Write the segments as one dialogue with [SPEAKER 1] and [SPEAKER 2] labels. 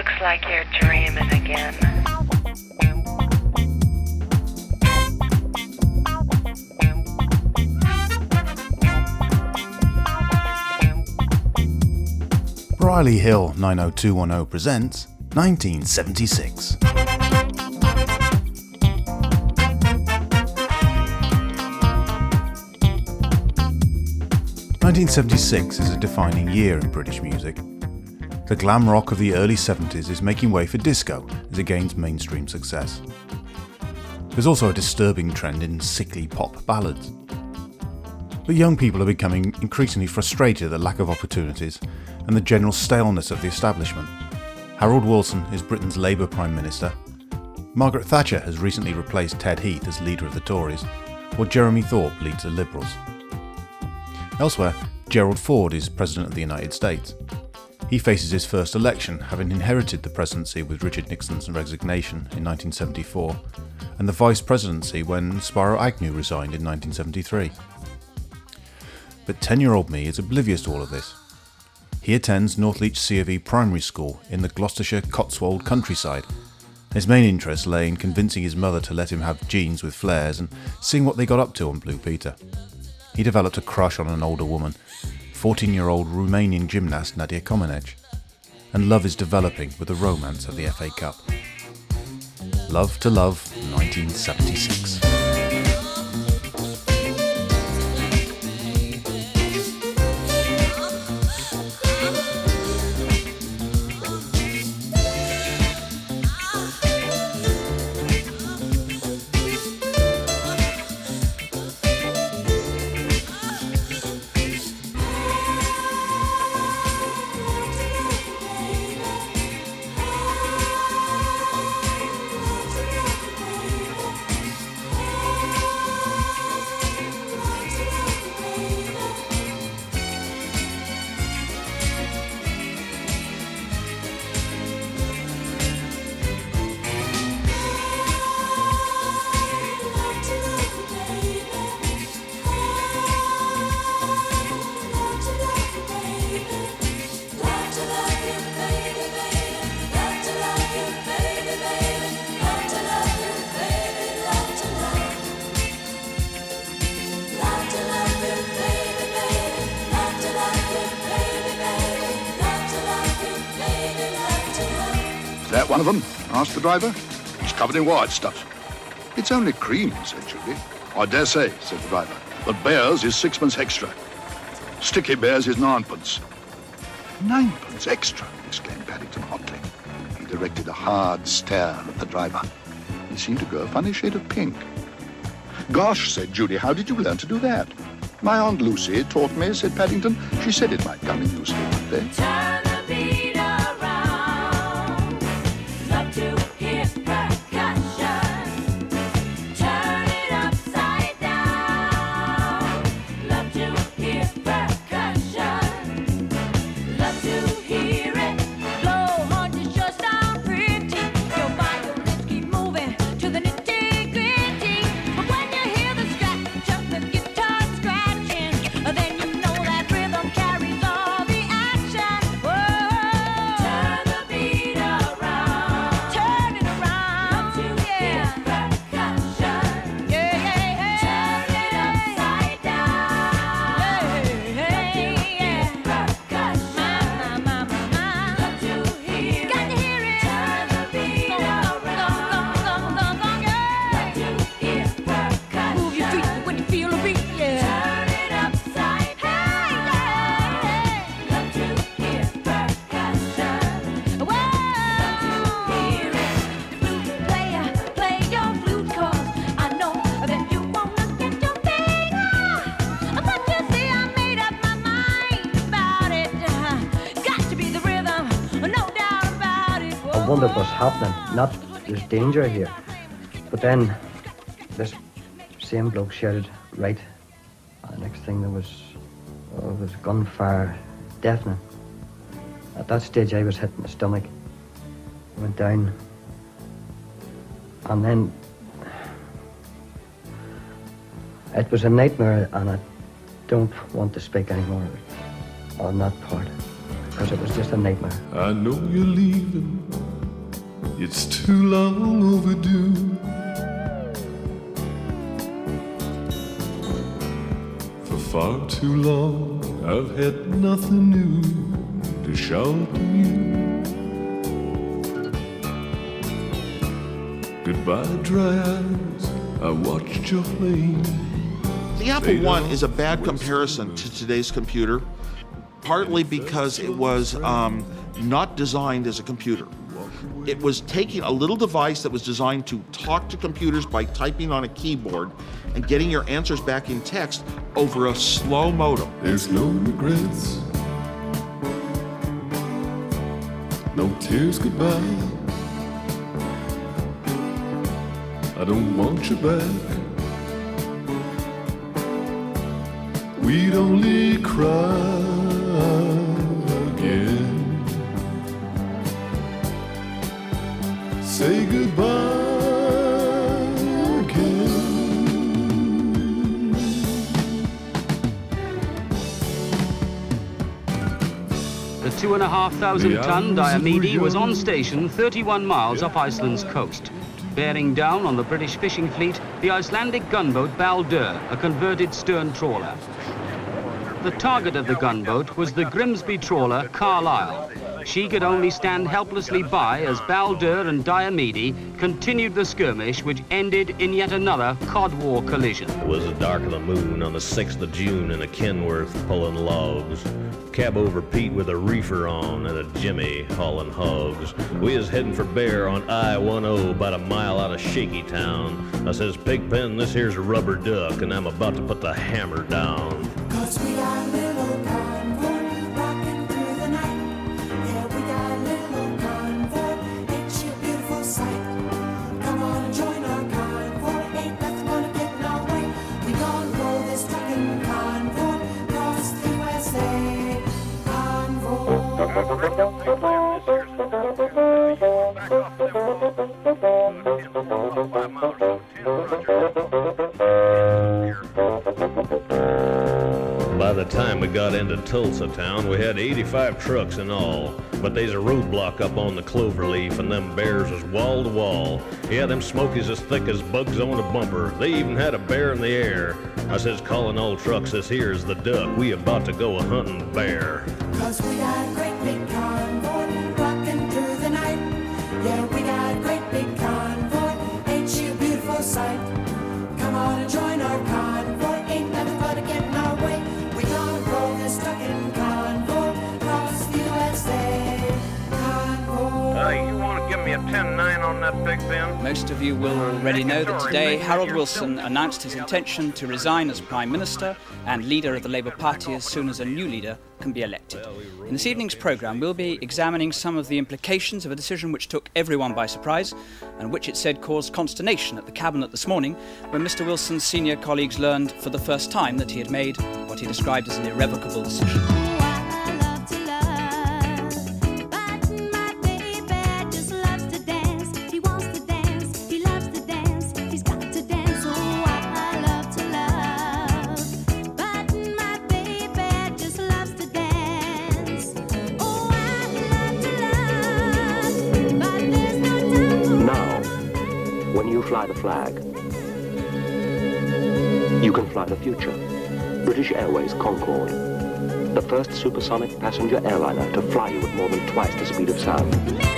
[SPEAKER 1] Looks like you're dreaming again.
[SPEAKER 2] Briley Hill 90210 presents 1976. 1976 is a defining year in British music. The glam rock of the early 70s is making way for disco as it gains mainstream success. There's also a disturbing trend in sickly pop ballads. But young people are becoming increasingly frustrated at the lack of opportunities and the general staleness of the establishment. Harold Wilson is Britain's Labour Prime Minister. Margaret Thatcher has recently replaced Ted Heath as leader of the Tories, while Jeremy Thorpe leads the Liberals. Elsewhere, Gerald Ford is President of the United States. He faces his first election, having inherited the presidency with Richard Nixon's resignation in 1974, and the vice presidency when Spiro Agnew resigned in 1973. But 10 year old me is oblivious to all of this. He attends Northleach C of E Primary School in the Gloucestershire Cotswold countryside. His main interest lay in convincing his mother to let him have jeans with flares and seeing what they got up to on Blue Peter he developed a crush on an older woman, 14 year old Romanian gymnast Nadia Comaneci. And love is developing with the romance of the FA Cup. Love to Love 1976.
[SPEAKER 3] Asked the driver. It's covered in white stuff. It's only cream, said Judy. I dare say, said the driver. But Bears is sixpence extra. Sticky Bears is ninepence. Ninepence extra, exclaimed Paddington hotly. He directed a hard stare at the driver. He seemed to grow a funny shade of pink. Gosh, said Judy, how did you learn to do that? My Aunt Lucy taught me, said Paddington. She said it might come in useful one day.
[SPEAKER 4] Danger here. But then this same bloke shouted, right. And the next thing there was oh, there was gunfire, deafening. At that stage I was hit in the stomach. Went down. And then it was a nightmare and I don't want to speak anymore on that part. because it was just a nightmare.
[SPEAKER 5] I know you're leaving. It's too long overdue. For far too long, I've had nothing new to shout to you. Goodbye, dry eyes. I watched your flame.
[SPEAKER 6] The Apple One is a bad comparison to today's computer, partly because it was um, not designed as a computer. It was taking a little device that was designed to talk to computers by typing on a keyboard and getting your answers back in text over a slow modem.
[SPEAKER 5] There's no regrets. No tears goodbye. I don't want you back. We'd only cry Say goodbye again.
[SPEAKER 7] The two and a half thousand
[SPEAKER 5] The
[SPEAKER 7] ton Diomede was on station 31 miles off Iceland's coast. Bearing down on the British fishing fleet, the Icelandic gunboat Baldur, a converted stern trawler. The target of the gunboat was the Grimsby trawler Carlisle. She could only stand helplessly by as Baldur and Diomede continued the skirmish which ended in yet another Cod War collision.
[SPEAKER 8] It was the dark of the moon on the 6th of June in a Kenworth pulling logs. Cab over Pete with a reefer on and a Jimmy hauling hogs. We is heading for Bear on I-10 about a mile out of Shaky Town. I says, Pigpen, this here's a rubber duck and I'm about to put the hammer down.
[SPEAKER 9] Cause we got
[SPEAKER 8] time we got into Tulsa town, we had 85 trucks in all. But they's a roadblock up on the cloverleaf, and them bears is wall to wall. Yeah, them smokies as thick as bugs on a bumper. They even had a bear in the air. I says, calling all trucks, this here's the duck. We about to go a hunting bear.
[SPEAKER 9] Cause we got
[SPEAKER 10] of you will already know that today Harold Wilson announced his intention to resign as Prime Minister and leader of the Labour Party as soon as a new leader can be elected. In this evening's programme, we'll be examining some of the implications of a decision which took everyone by surprise and which it said caused consternation at the Cabinet this morning when Mr Wilson's senior colleagues learned for the first time that he had made what he described as an irrevocable decision.
[SPEAKER 11] You fly the flag, you can fly the future. British Airways Concorde, the first supersonic passenger airliner to fly you at more than twice the speed of sound.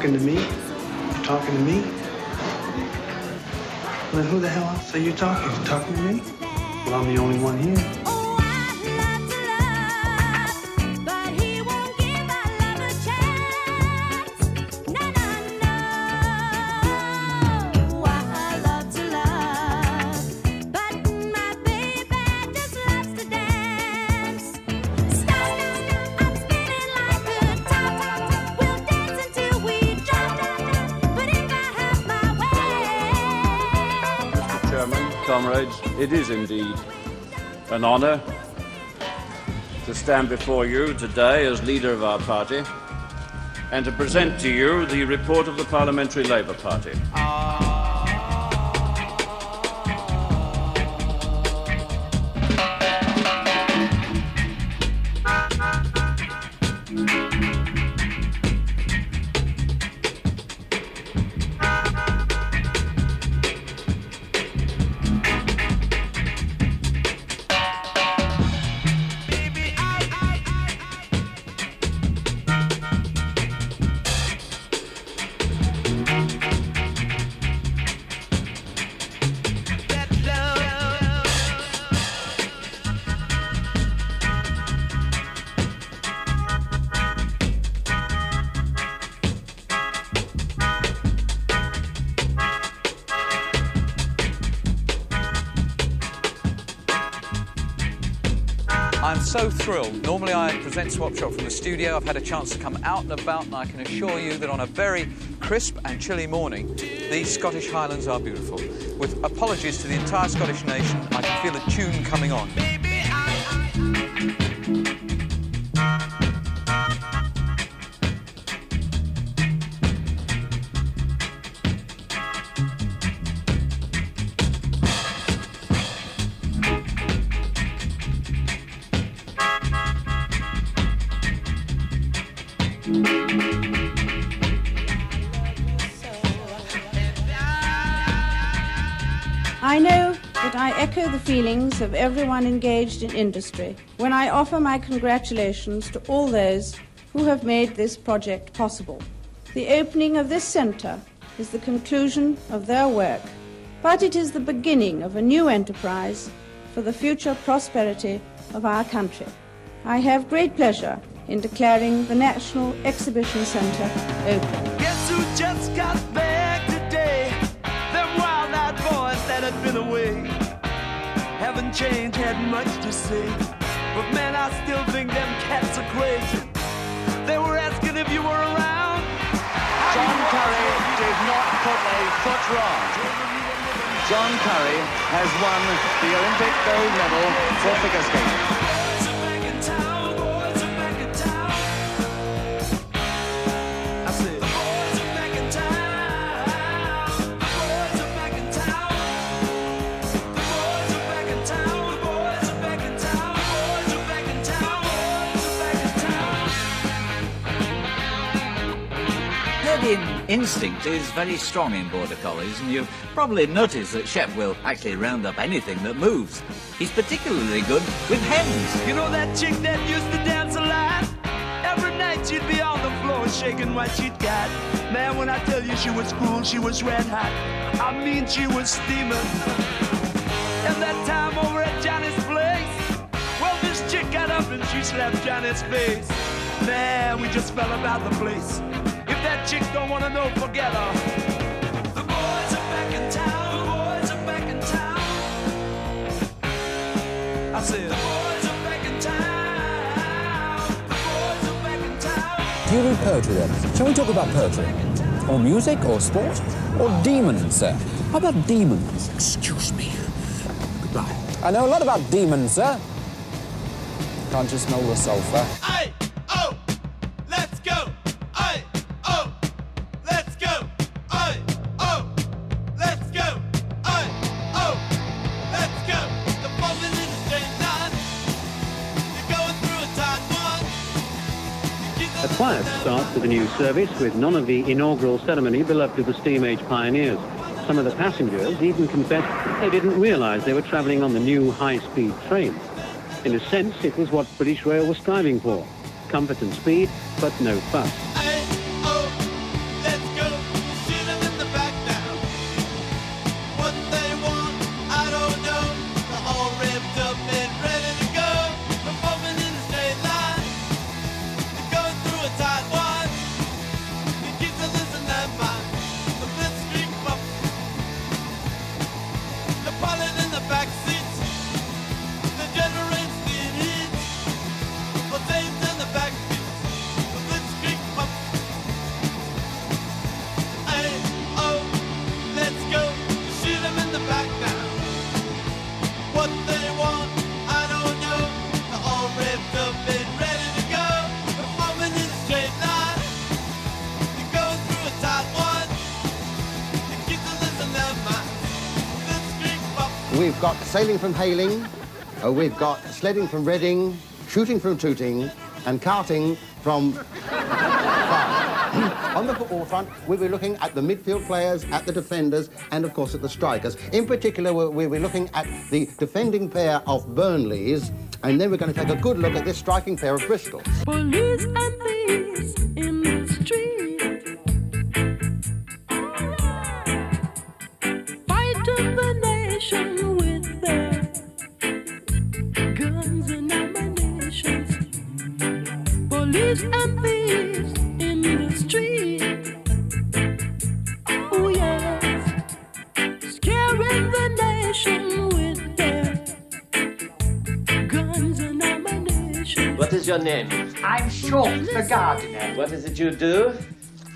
[SPEAKER 12] Talking to me? You're talking to me? Then who the hell else are you talking? You talking to me? Well, I'm the only one here.
[SPEAKER 13] It is indeed an honour to stand before you today as leader of our party and to present to you the report of the Parliamentary Labour Party.
[SPEAKER 14] Normally I present Swap Shop from the studio. I've had a chance to come out and about, and I can assure you that on a very crisp and chilly morning, these Scottish Highlands are beautiful. With apologies to the entire Scottish nation, I can feel a tune coming on.
[SPEAKER 15] Of everyone engaged in industry when I offer my congratulations to all those who have made this project possible. The opening of this centre is the conclusion of their work, but it is the beginning of a new enterprise for the future prosperity of our country. I have great pleasure in declaring the National Exhibition Centre open.
[SPEAKER 16] Guess who just got back today? Wild-eyed boys that had been away. Haven't changed, had much to say. But man, I still think them cats are crazy. They were asking if you were around.
[SPEAKER 17] John Curry did not put a foot wrong. John Curry has won the Olympic gold medal for figure skating.
[SPEAKER 1] Instinct is very strong in border collies, and you've probably noticed that Shep will actually round up anything that moves. He's particularly good with hens.
[SPEAKER 16] You know that chick that used to dance a lot? Every night she'd be on the floor shaking what she'd got. Man, when I tell you she was cool, she was red hot. I mean, she was steaming. And that time over at Johnny's place, well, this chick got up and she slapped Johnny's face. Man, we just fell about the place. If that chick don't wanna know, forget her. The boys are back in town. The boys are back in town. I said, the boys are back in town. The boys are back in town.
[SPEAKER 18] Do you read poetry then? Shall we talk about poetry? Or music, or sport? Or demons, sir? How about demons? Excuse me. Goodbye. I know a lot about demons, sir. Can't you smell the sulphur?
[SPEAKER 16] Aye,
[SPEAKER 19] start to the new service with none of the inaugural ceremony beloved of the steam age pioneers. Some of the passengers even confessed they didn't realise they were travelling on the new high-speed train. In a sense, it was what British Rail was striving for. Comfort and speed, but no fuss.
[SPEAKER 20] From Hailing, uh, we've got sledding from Reading, shooting from Tooting, and karting from On the football front, we'll be looking at the midfield players, at the defenders, and of course at the strikers. In particular, we'll be looking at the defending pair of Burnleys, and then we're going to take a good look at this striking pair of Bristols.
[SPEAKER 21] Name?
[SPEAKER 9] I'm Short, the gardener.
[SPEAKER 21] What is it you do?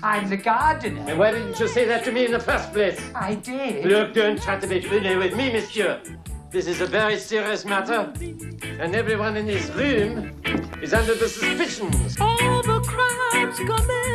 [SPEAKER 9] I'm the gardener.
[SPEAKER 21] And why didn't you say that to me in the first place?
[SPEAKER 9] I did.
[SPEAKER 21] Look, don't try to be funny with me, monsieur. This is a very serious matter, and everyone in this room is under the suspicions.
[SPEAKER 22] All the crimes committed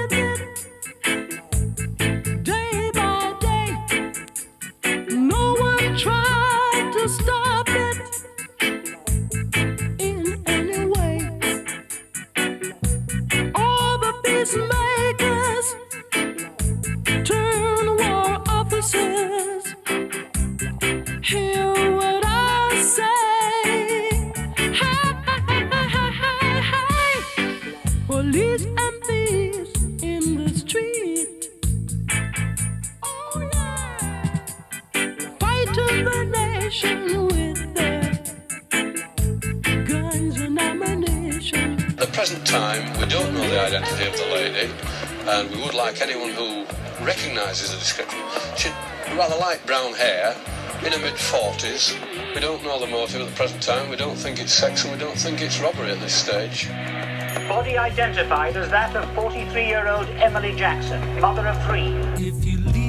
[SPEAKER 23] time. We don't think it's sex, and we don't think it's robbery at this stage.
[SPEAKER 9] Body identified as that of 43 year old Emily Jackson, mother of three.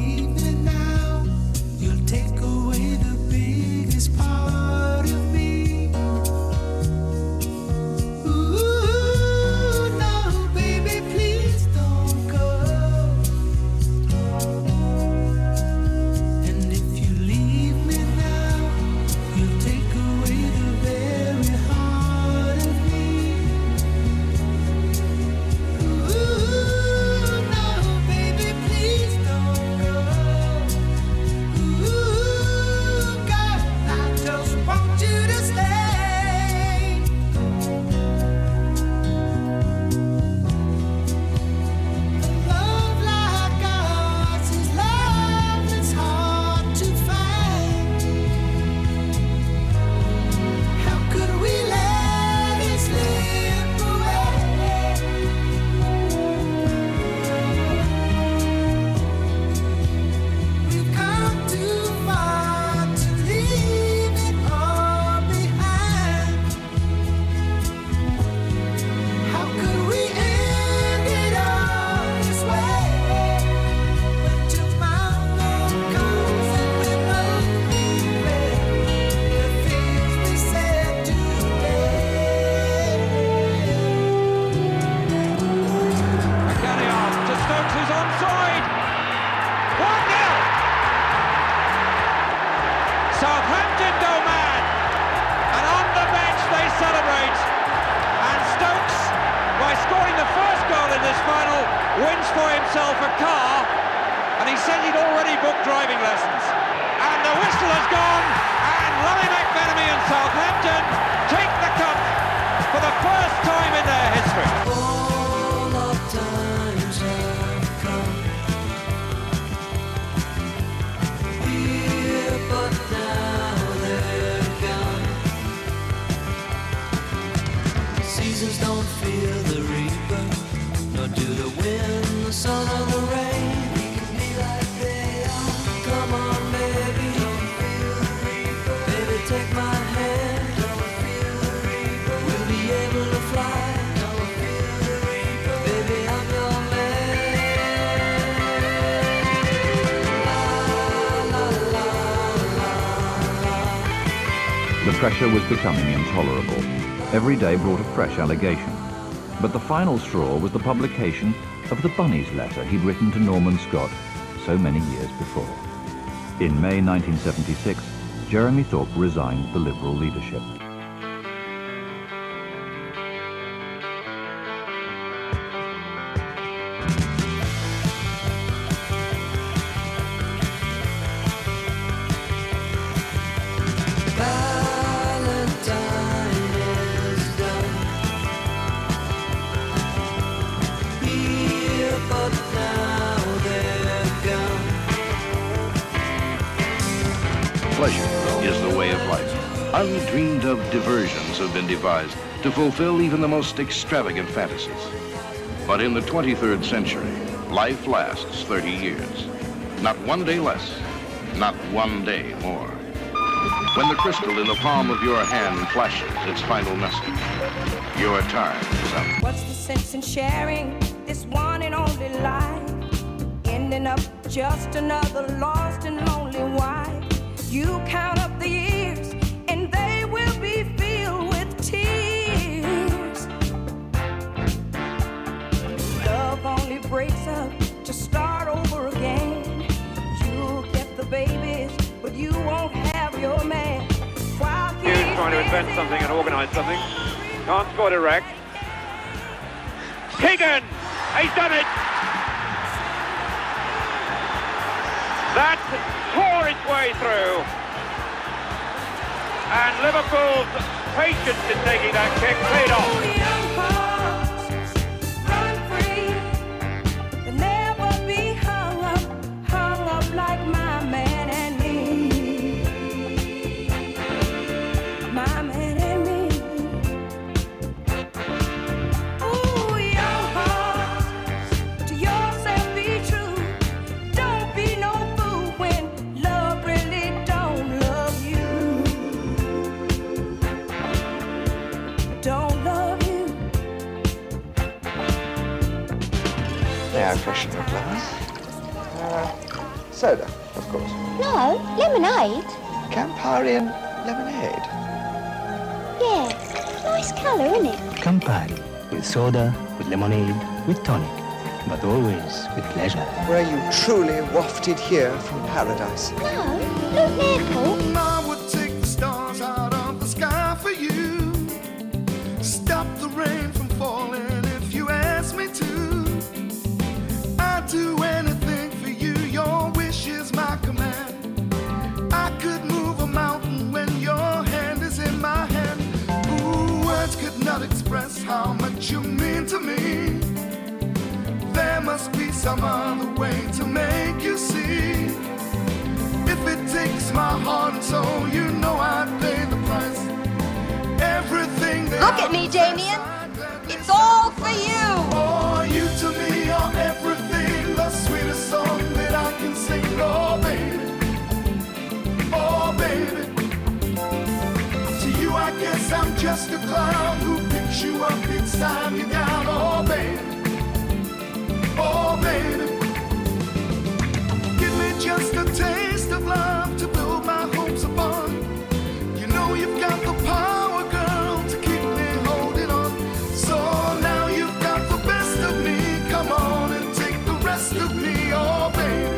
[SPEAKER 24] Gone.
[SPEAKER 25] Pressure was becoming intolerable. Every day brought a fresh allegation. But the final straw was the publication of the Bunnies letter he'd written to Norman Scott so many years before. In May 1976,
[SPEAKER 24] Jeremy Thorpe resigned the Liberal leadership.
[SPEAKER 26] To fulfill even the most extravagant fantasies. But in the 23rd century, life lasts 30 years. Not one day less, not one day more. When the crystal in the palm of your hand flashes its final message, your time is up.
[SPEAKER 27] What's the sense in sharing this one and only life? Ending up just another lost and lonely wife. You count up the years, breaks up to start over again. You'll get the babies, but you won't have your man.
[SPEAKER 28] Trying to invent something and organise something. Can't squat erect. Keegan! He's done it! That tore its way through. And Liverpool's patience in taking that kick paid off.
[SPEAKER 20] May I freshen your glass? Uh, soda, of course.
[SPEAKER 29] No, lemonade.
[SPEAKER 20] Campari and lemonade.
[SPEAKER 29] Yeah, nice colour, isn't it?
[SPEAKER 30] Campari, with soda, with lemonade, with tonic, but always with pleasure.
[SPEAKER 20] Were you truly wafted here from paradise?
[SPEAKER 29] No, Luton Airport.
[SPEAKER 31] You mean to me. There must be some other way to make you see. If it takes my heart and soul, you know I'd pay the price. Everything that
[SPEAKER 29] Look at me, Damien. It's all for you.
[SPEAKER 31] Oh, you to me are everything, the sweetest song that I can sing. Oh, I'm just a clown who picks you up each time you're down. Oh, baby. Oh, baby. Give me just a taste of love to build my hopes upon. You know you've got the power, girl, to keep me holding on. So now you've got the best of me. Come on and take the rest of me, oh baby.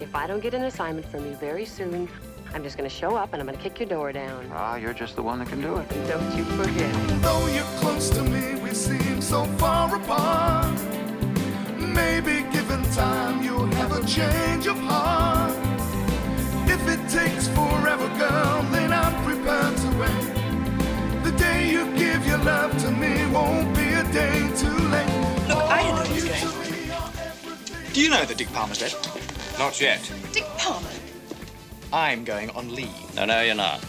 [SPEAKER 32] If I don't get an assignment from you very soon, I'm just going to show up and I'm going to kick your door down.
[SPEAKER 26] Ah, you're just the one that can do it.
[SPEAKER 32] Don't you forget.
[SPEAKER 31] Though you're close to me, we seem so far apart. Maybe given time, you'll have a change of heart. If it takes forever, girl, then I'm prepared to wait. The day you give your love to me won't be a day too late.
[SPEAKER 33] Look, I know who's going. Do you know that Dick Palmer's dead?
[SPEAKER 16] Not yet.
[SPEAKER 33] Dick Palmer? I'm going on leave.
[SPEAKER 16] No, no, you're not.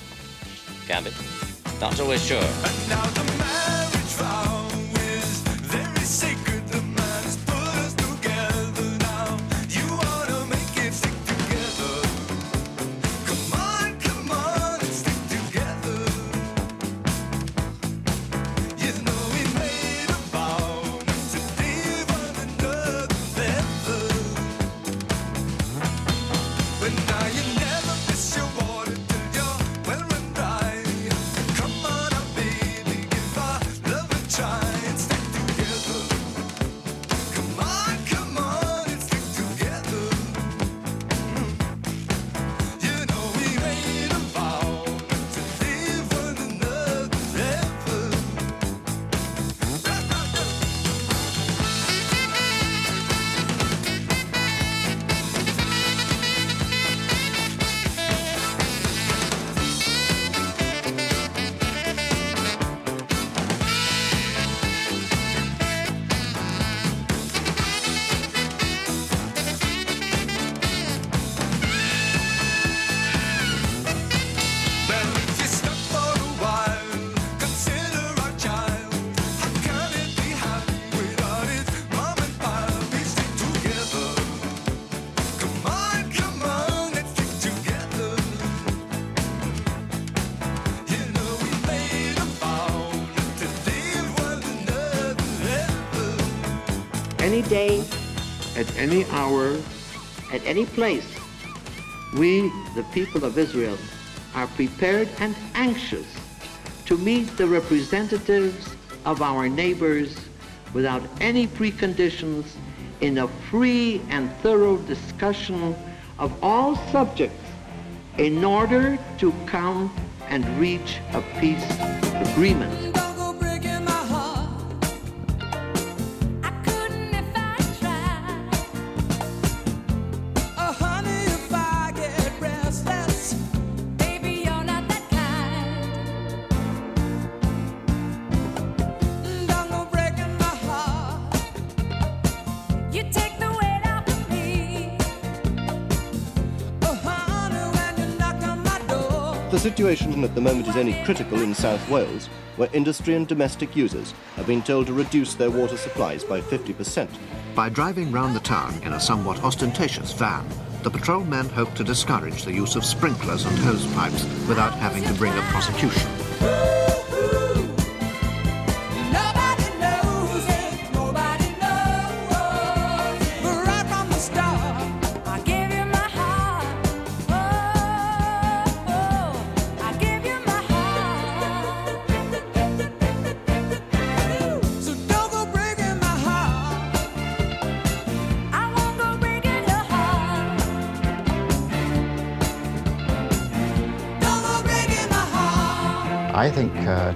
[SPEAKER 16] Gambit. Not always sure.
[SPEAKER 29] Any
[SPEAKER 34] hour,
[SPEAKER 29] at any place, we, the people of Israel, are prepared and anxious to meet the representatives of our neighbors without any preconditions in a free and thorough discussion of all subjects in order to come and reach a peace agreement.
[SPEAKER 35] Situation at the moment is only critical in South Wales, where industry and domestic users have been told to reduce their water supplies by 50%.
[SPEAKER 24] By driving round the town in a somewhat ostentatious van, the patrolmen hope to discourage the use of sprinklers and hose pipes without having to bring a prosecution.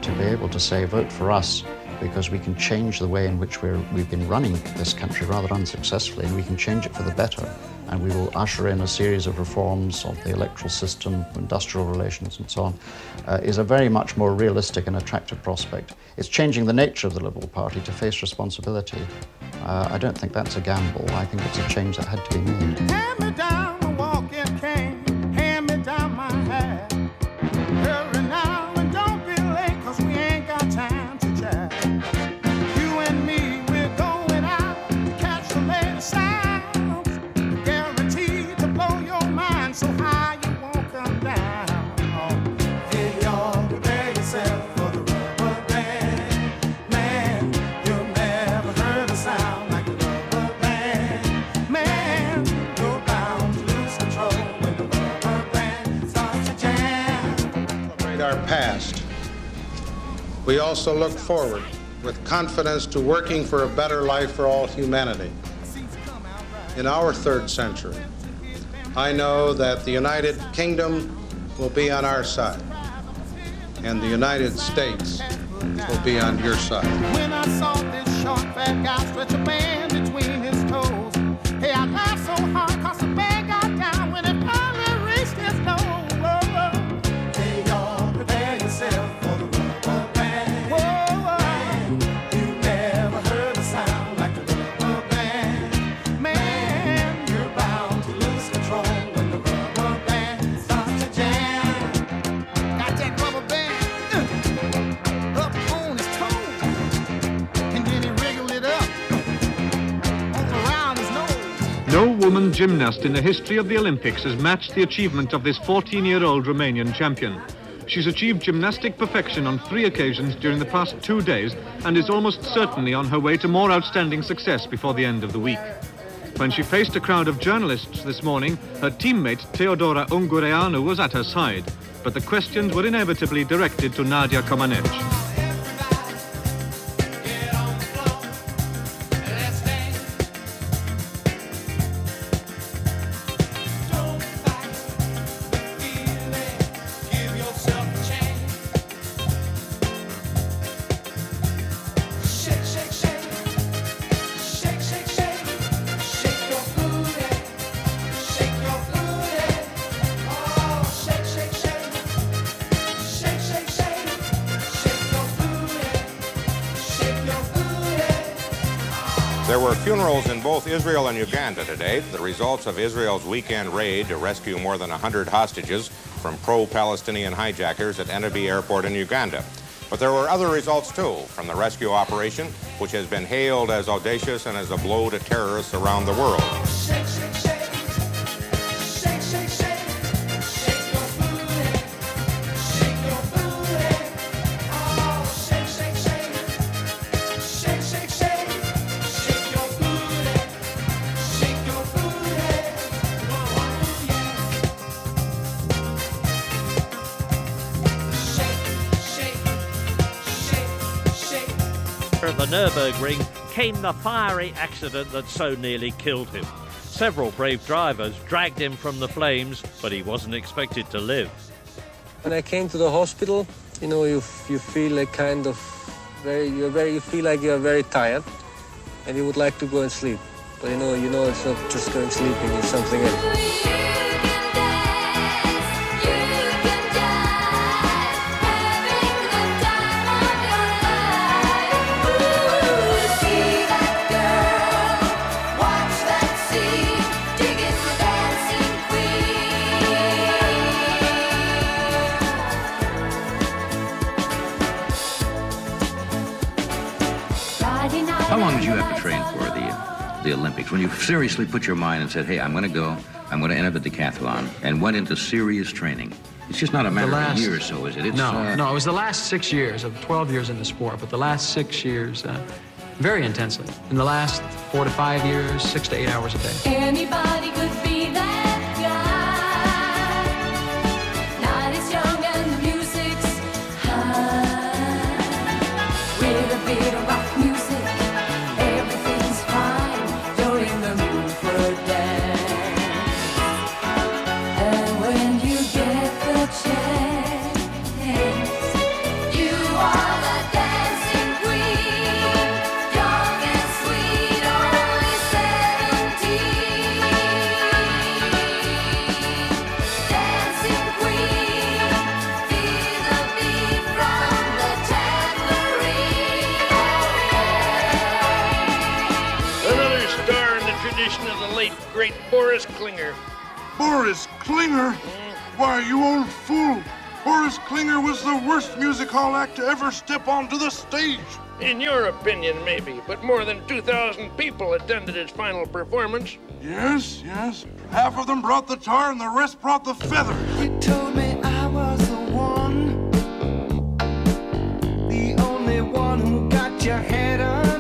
[SPEAKER 36] To be able to say vote for us because we can change the way in which we're, we've been running this country rather unsuccessfully and we can change it for the better and we will usher in a series of reforms of the electoral system, industrial relations and so on, uh, is a very much more realistic and attractive prospect. It's changing the nature of the Liberal Party to face responsibility. Uh, I don't think that's a gamble. I think it's a change that had to be made.
[SPEAKER 37] Also look forward with confidence to working for a better life for all humanity. In our third century, I know that the United Kingdom will be on our side, and the United States will be on your side.
[SPEAKER 38] No woman gymnast in the history of the Olympics has matched the achievement of this 14 year old Romanian champion. She's achieved gymnastic perfection on three occasions during the past two days and is almost certainly on her way to more outstanding success before the end of the week. When she faced a crowd of journalists this morning, her teammate Teodora Ungureanu was at her side, but the questions were inevitably directed to Nadia Comaneci.
[SPEAKER 39] Israel and Uganda today. The results of Israel's weekend raid to rescue more than 100 hostages from pro-Palestinian hijackers at Entebbe Airport in Uganda. But there were other results too from the rescue operation, which has been hailed as audacious and as a blow to terrorists around the world.
[SPEAKER 40] Nürburgring came the fiery accident that so nearly killed him. Several brave drivers dragged him from the flames, but he wasn't expected to live.
[SPEAKER 41] When I came to the hospital, you know, you you feel like kind of very, you're very, you feel like you're very tired, and you would like to go and sleep. But you know, you know, it's not just going sleeping; it's something else.
[SPEAKER 26] Olympics? When you seriously put your mind and said, "Hey, I'm going to go. I'm going to enter the decathlon," and went into serious training. It's just not a matter of a year or so, is it? It's,
[SPEAKER 42] no,
[SPEAKER 26] uh,
[SPEAKER 42] no, it was the last six years of 12 years in the sport, but the last six years, uh, very intensely. In the last four to five years, six to eight hours a day.
[SPEAKER 3] Anybody
[SPEAKER 43] great Boris Klinger.
[SPEAKER 44] Boris Klinger? Why, you old fool! Boris Klinger was the worst music hall act to ever step onto the stage.
[SPEAKER 43] In your opinion, maybe, but more than 2,000 people attended his final performance.
[SPEAKER 44] Yes, yes. Half of them brought the tar and the rest brought the feather.
[SPEAKER 45] You told me I was the one, the only one who got your head undone.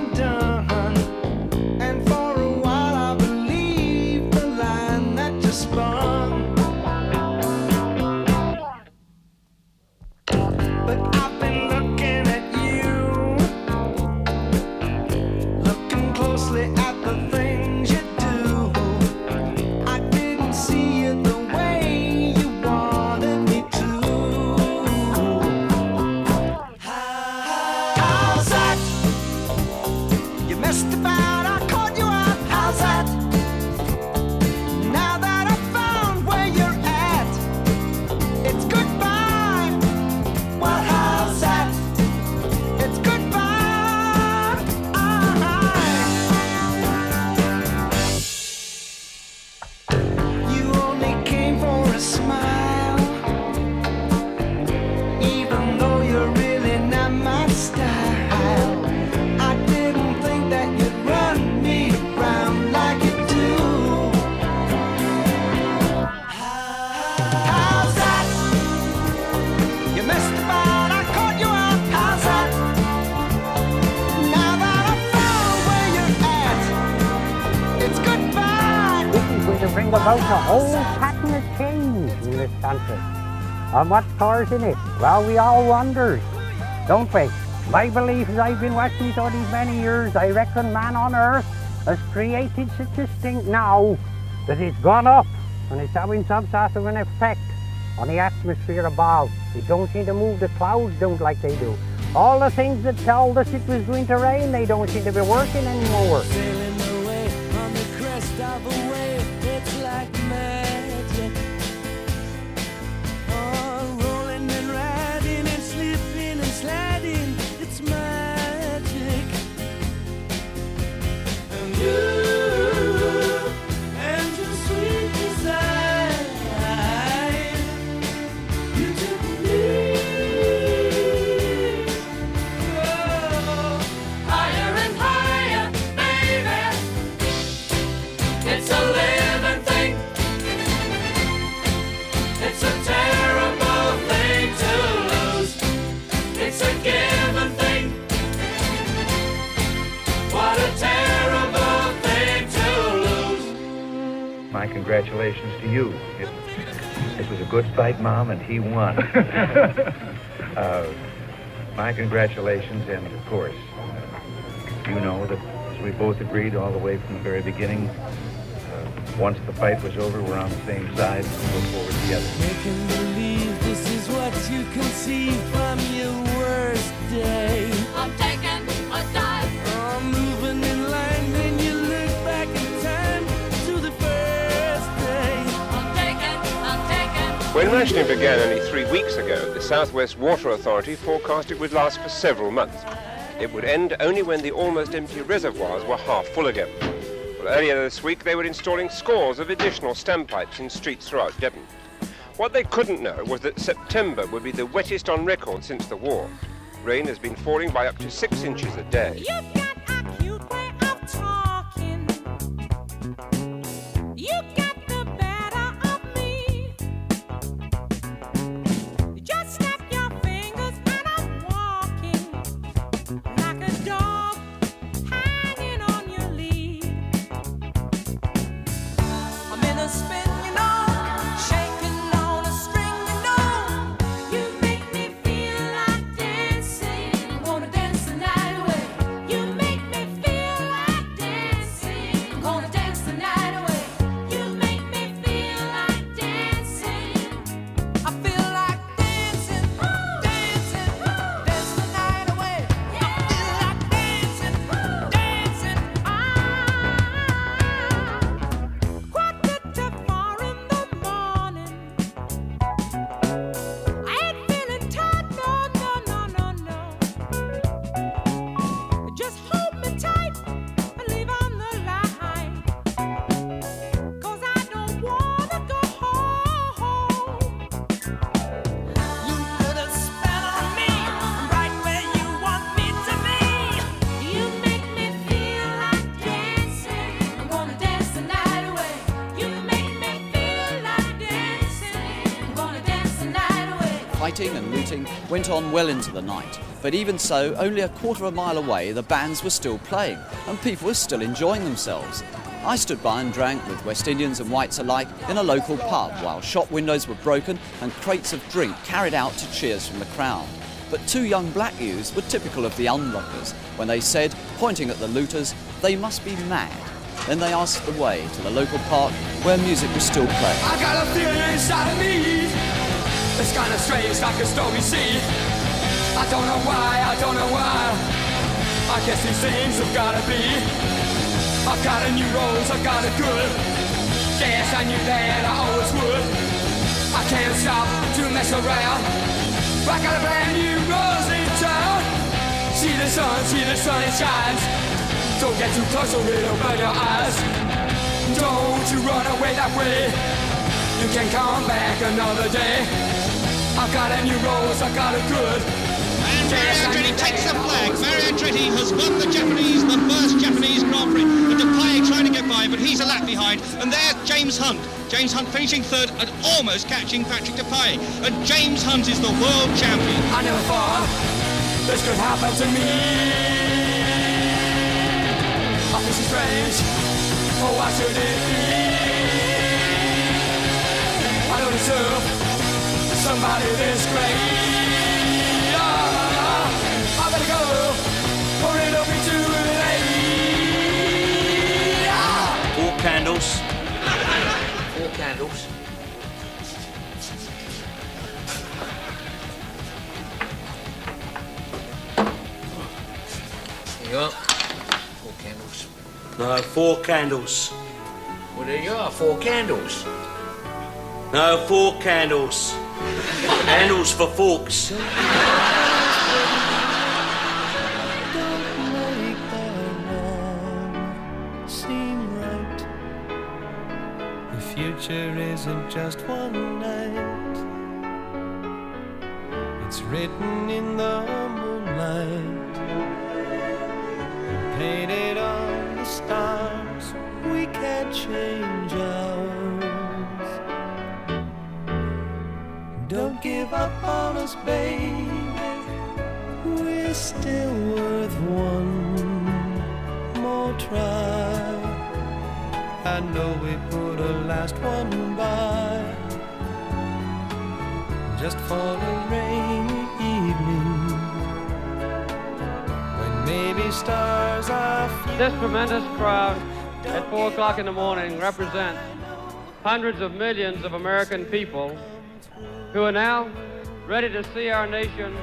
[SPEAKER 45] About a
[SPEAKER 24] whole pattern of change in this country. And what stars in it? Well, we all wonder, don't we? My belief is I've been watching it all these many years. I reckon man on earth has created such a stink now that it's gone up and it's having some sort of an effect on the atmosphere above. It don't seem to move the clouds don't like they do. All the things that told us it was going to rain, they don't seem to be working anymore.
[SPEAKER 29] Congratulations to you. It, it was a good fight, Mom, and he won. uh, my congratulations, and of course, uh,
[SPEAKER 24] you know that, as we both agreed all the way from the very beginning, uh, once the fight was over, we're on the same side and we'll go forward together.
[SPEAKER 43] Making believe this is what you can see from your worst day.
[SPEAKER 3] When rationing began only three weeks ago, the Southwest Water Authority forecast it would last for several months. It would end only when the almost empty reservoirs were half full again. Well, earlier this week, they were installing scores of additional standpipes in streets throughout Devon. What they couldn't know was that September would be the wettest on record since the war. Rain has been falling by up to six inches a day.
[SPEAKER 46] Fighting and looting went on well into the night, but even so, only a quarter of a mile away, the bands were still playing, and people were still enjoying themselves. I stood by and drank with West Indians and whites alike in a local pub while shop windows were broken and crates of drink carried out to cheers from the crowd. But two young black youths were typical of the unlockers when they said, pointing at the looters, they must be mad. Then they asked the way to the local park where music was still playing.
[SPEAKER 43] It's kind of strange, like a stormy sea. I don't know why, I don't know why. I guess these things have gotta be. I've got a new rose, I've got a good. Guess I knew that I always would. I can't stop to mess around. I got a brand new rose in town. See the sun, see the sun, it shines. Don't get too close or it'll burn your eyes. Don't you run away that way. You can come back another day. I've got a new rose, I've got a good.
[SPEAKER 29] And Mario Andretti takes the flag. Mario Andretti has won the Japanese, the first Japanese Grand Prix. And Depailler trying to get by, but he's a lap behind. And there's James Hunt. James Hunt finishing third and almost catching Patrick Depailler. And James Hunt is the world champion.
[SPEAKER 43] I never thought this could happen to me. I feel so strange. Oh, why should it be? I don't deserve somebody this great. Ah, I better go, or it'll be too late. Ah.
[SPEAKER 47] Four candles. Four candles. There you are. Four candles. No, four candles. Well, there you are, four candles. No, four candles. Handles for forks.
[SPEAKER 43] The future isn't just one night. It's written in the moonlight, painted on the stars. We can't change ours. Don't give up on us, baby. We're still worth one more try. I know we put a last one by just for a rainy evening when maybe
[SPEAKER 24] stars are
[SPEAKER 48] This tremendous crowd at 4 o'clock in the morning represents hundreds of millions of American people who are now ready to see our nation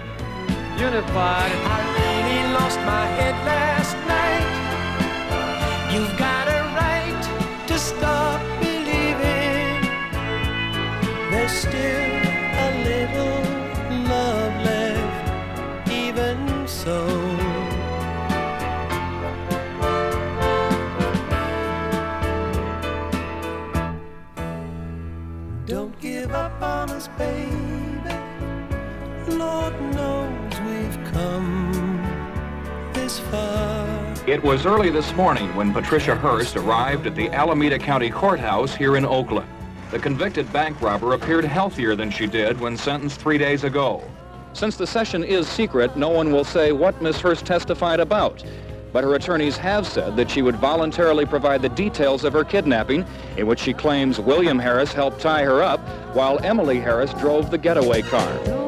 [SPEAKER 48] unified.
[SPEAKER 24] I really lost my head last night. You've got a right to stop believing. There's still a little love left, even so. Don't give up on us, baby. Lord knows we've come this far.
[SPEAKER 3] It was early this morning when Patricia Hearst arrived at the Alameda County Courthouse here in Oakland. The convicted bank robber appeared healthier than she did when sentenced three days ago. Since the session is secret, no one will say what Miss Hearst testified about. But her attorneys have said that she would voluntarily provide the details of her kidnapping, in which she claims William Harris helped tie her up while Emily Harris drove the getaway car.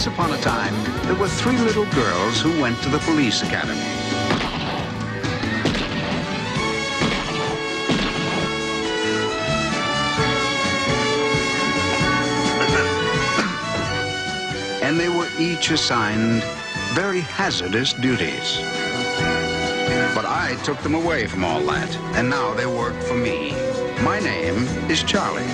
[SPEAKER 49] Once upon a time, there were three little girls who went to the police academy. and they were each assigned very hazardous duties. But I took them away from all that, and now they work for me. My name is Charlie.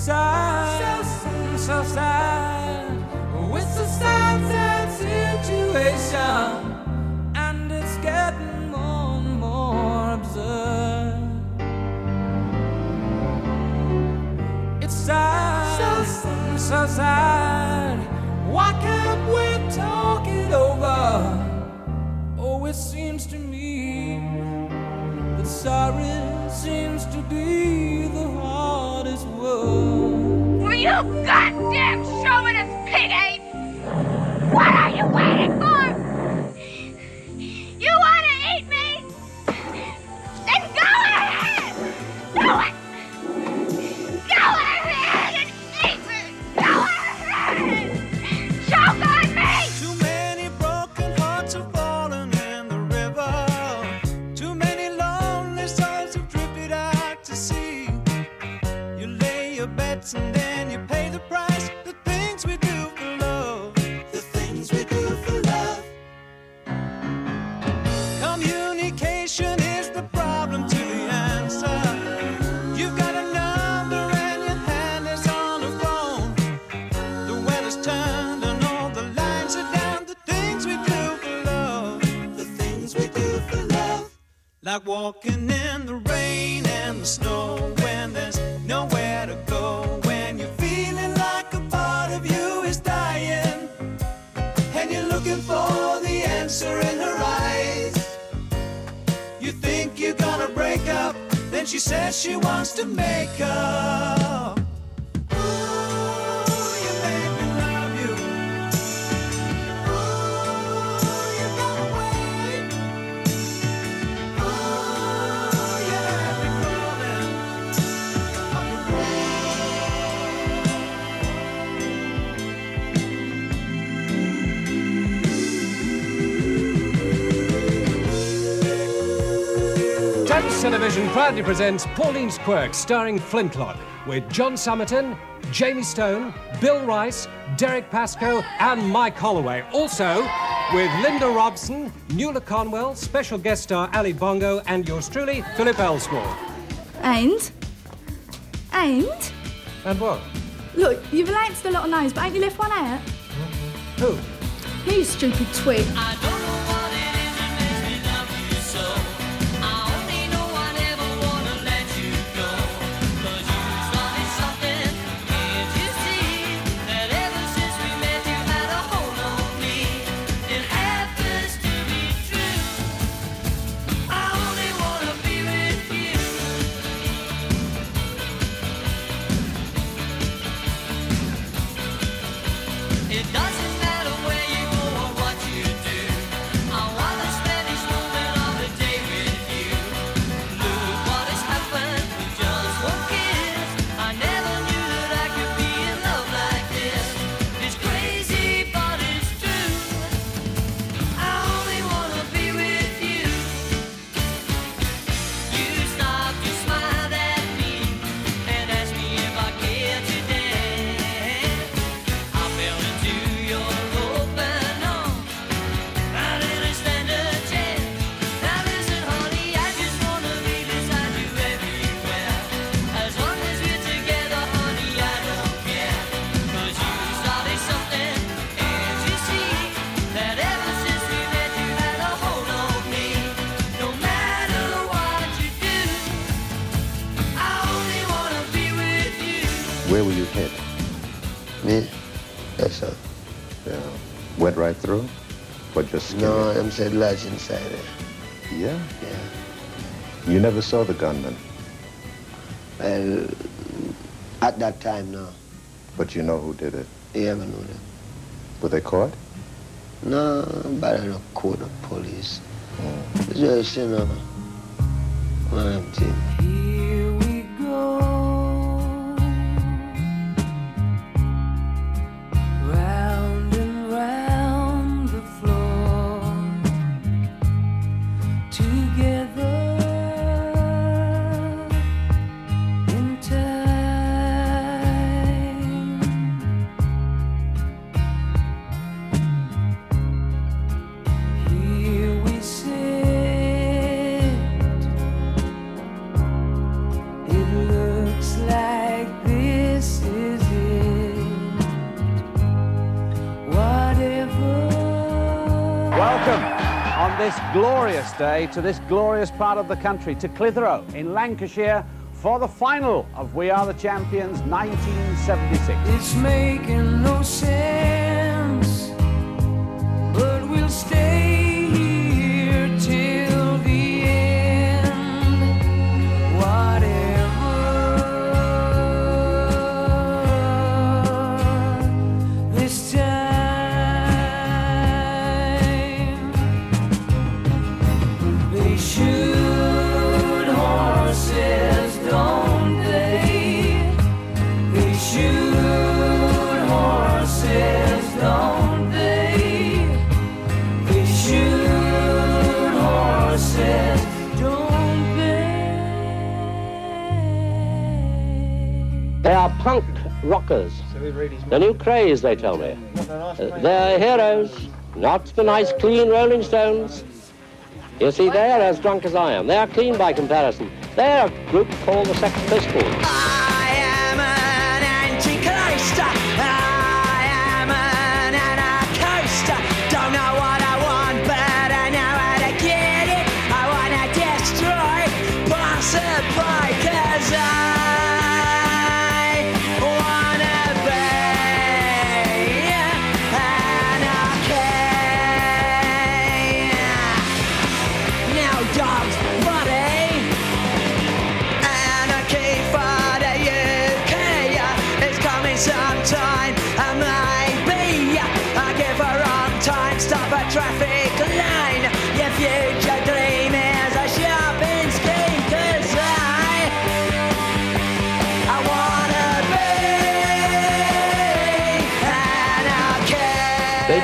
[SPEAKER 24] Sad, so, sad. It's a sad, sad situation, and it's getting more and more absurd. It's sad, so, so sad. Why can't we talk it over? Oh, it seems to me that sorry seems to be
[SPEAKER 45] you goddamn
[SPEAKER 48] Thames Television proudly presents Pauline's Quirk, starring Flintlock, with John Summerton, Jamie Stone, Bill Rice, Derek Pascoe, and Mike Holloway. Also, with Linda Robson, Nuala Conwell, special guest star Ali Bongo, and yours truly, Philip Ellsworth.
[SPEAKER 3] And? And?
[SPEAKER 48] And what?
[SPEAKER 3] Look, you've announced a lot of names, but ain't you left one out?
[SPEAKER 48] Who?
[SPEAKER 3] You stupid twig.
[SPEAKER 50] No,
[SPEAKER 29] I'm said lodge inside there.
[SPEAKER 51] Yeah?
[SPEAKER 29] Yeah.
[SPEAKER 51] You never saw the gunman,
[SPEAKER 29] Well, at that time, no.
[SPEAKER 51] but you know who did it.
[SPEAKER 29] You ever know them?
[SPEAKER 51] Were they caught?
[SPEAKER 29] No, but I don't call the police. It's just, you know, one of them
[SPEAKER 52] day to this glorious part of the country, to Clitheroe in Lancashire for the final of We Are the Champions 1976.
[SPEAKER 24] It's making no sense, The
[SPEAKER 53] new craze, they tell me. Uh, They're heroes, not the nice, clean Rolling Stones. You see, they are as drunk as I am. They are clean by comparison. They are a group called the Sex Pistols.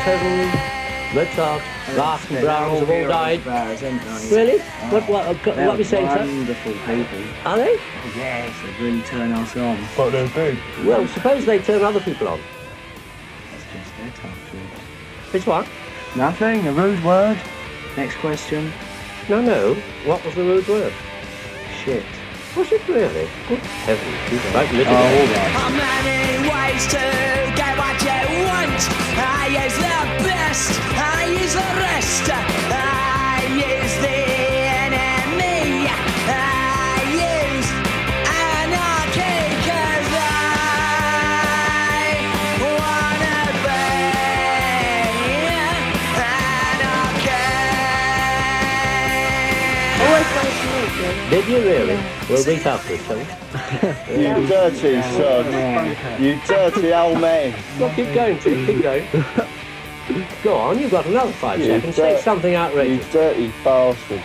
[SPEAKER 54] Be anarchy.
[SPEAKER 53] Beethoven, Mozart, Bach and Brahms have all died. Really? What, what, what, what are we saying, sir?
[SPEAKER 46] Wonderful people.
[SPEAKER 53] Are they?
[SPEAKER 46] Yes, they really turn us on.
[SPEAKER 53] What they do? Well, suppose they turn other people on.
[SPEAKER 46] That's just their tough truth.
[SPEAKER 53] Which one?
[SPEAKER 46] Nothing, a rude word. Next question.
[SPEAKER 53] No, no. What was the rude word?
[SPEAKER 46] Shit.
[SPEAKER 53] Was it really? Good heavens, you spoke little.
[SPEAKER 46] Oh, all right.
[SPEAKER 54] How many ways to get what you want? I use the best, I use the rest. I
[SPEAKER 53] Did you really? We'll meet after it, shall we?
[SPEAKER 49] You dirty son. You dirty old man.
[SPEAKER 53] Well, keep going, Tim, keep going. Go on, you've got another five
[SPEAKER 49] You
[SPEAKER 53] seconds. Say something outrageous.
[SPEAKER 49] You dirty bastard.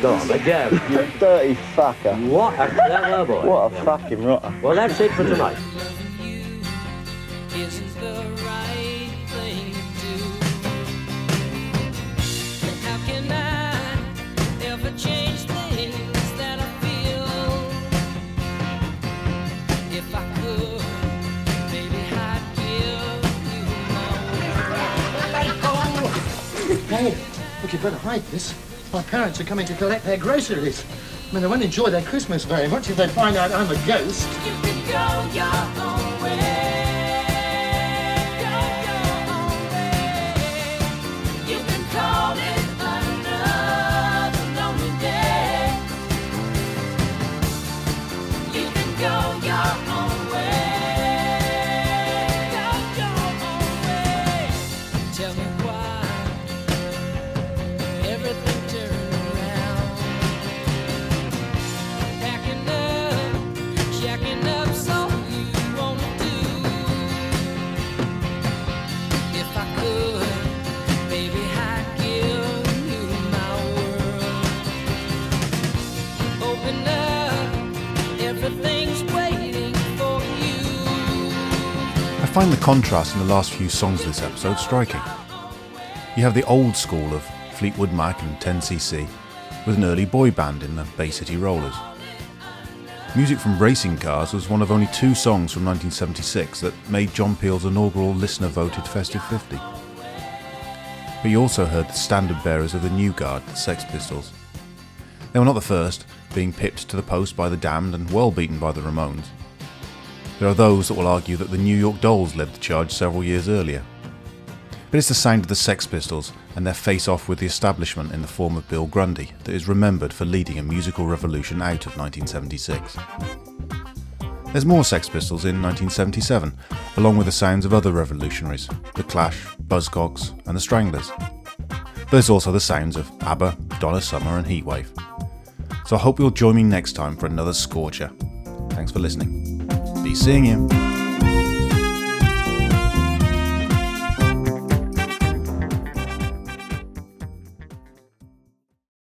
[SPEAKER 53] Go on, again.
[SPEAKER 49] You dirty fucker.
[SPEAKER 53] What a clever boy.
[SPEAKER 49] What a fucking rotter.
[SPEAKER 53] Well, that's it for tonight.
[SPEAKER 24] Look, you better hide this. My parents are coming to collect their groceries. I mean, they won't enjoy their Christmas very much if they find out I'm a ghost.
[SPEAKER 2] Find the contrast in the last few songs of this episode striking. You have the old school of Fleetwood Mac and 10cc, with an early boy band in the Bay City Rollers. Music from Racing Cars was one of only two songs from 1976 that made John Peel's inaugural listener voted Festive 50. But you also heard the standard bearers of the new guard, the Sex Pistols. They were not the first, being pipped to the post by the Damned and well beaten by the Ramones. There are those that will argue that the New York Dolls led the charge several years earlier. But it's the sound of the Sex Pistols and their face off with the establishment in the form of Bill Grundy that is remembered for leading a musical revolution out of 1976. There's more Sex Pistols in 1977, along with the sounds of other revolutionaries The Clash, Buzzcocks, and the Stranglers. But there's also the sounds of ABBA, Donna Summer, and Heatwave. So I hope you'll join me next time for another scorcher. Thanks for listening. Be seeing you.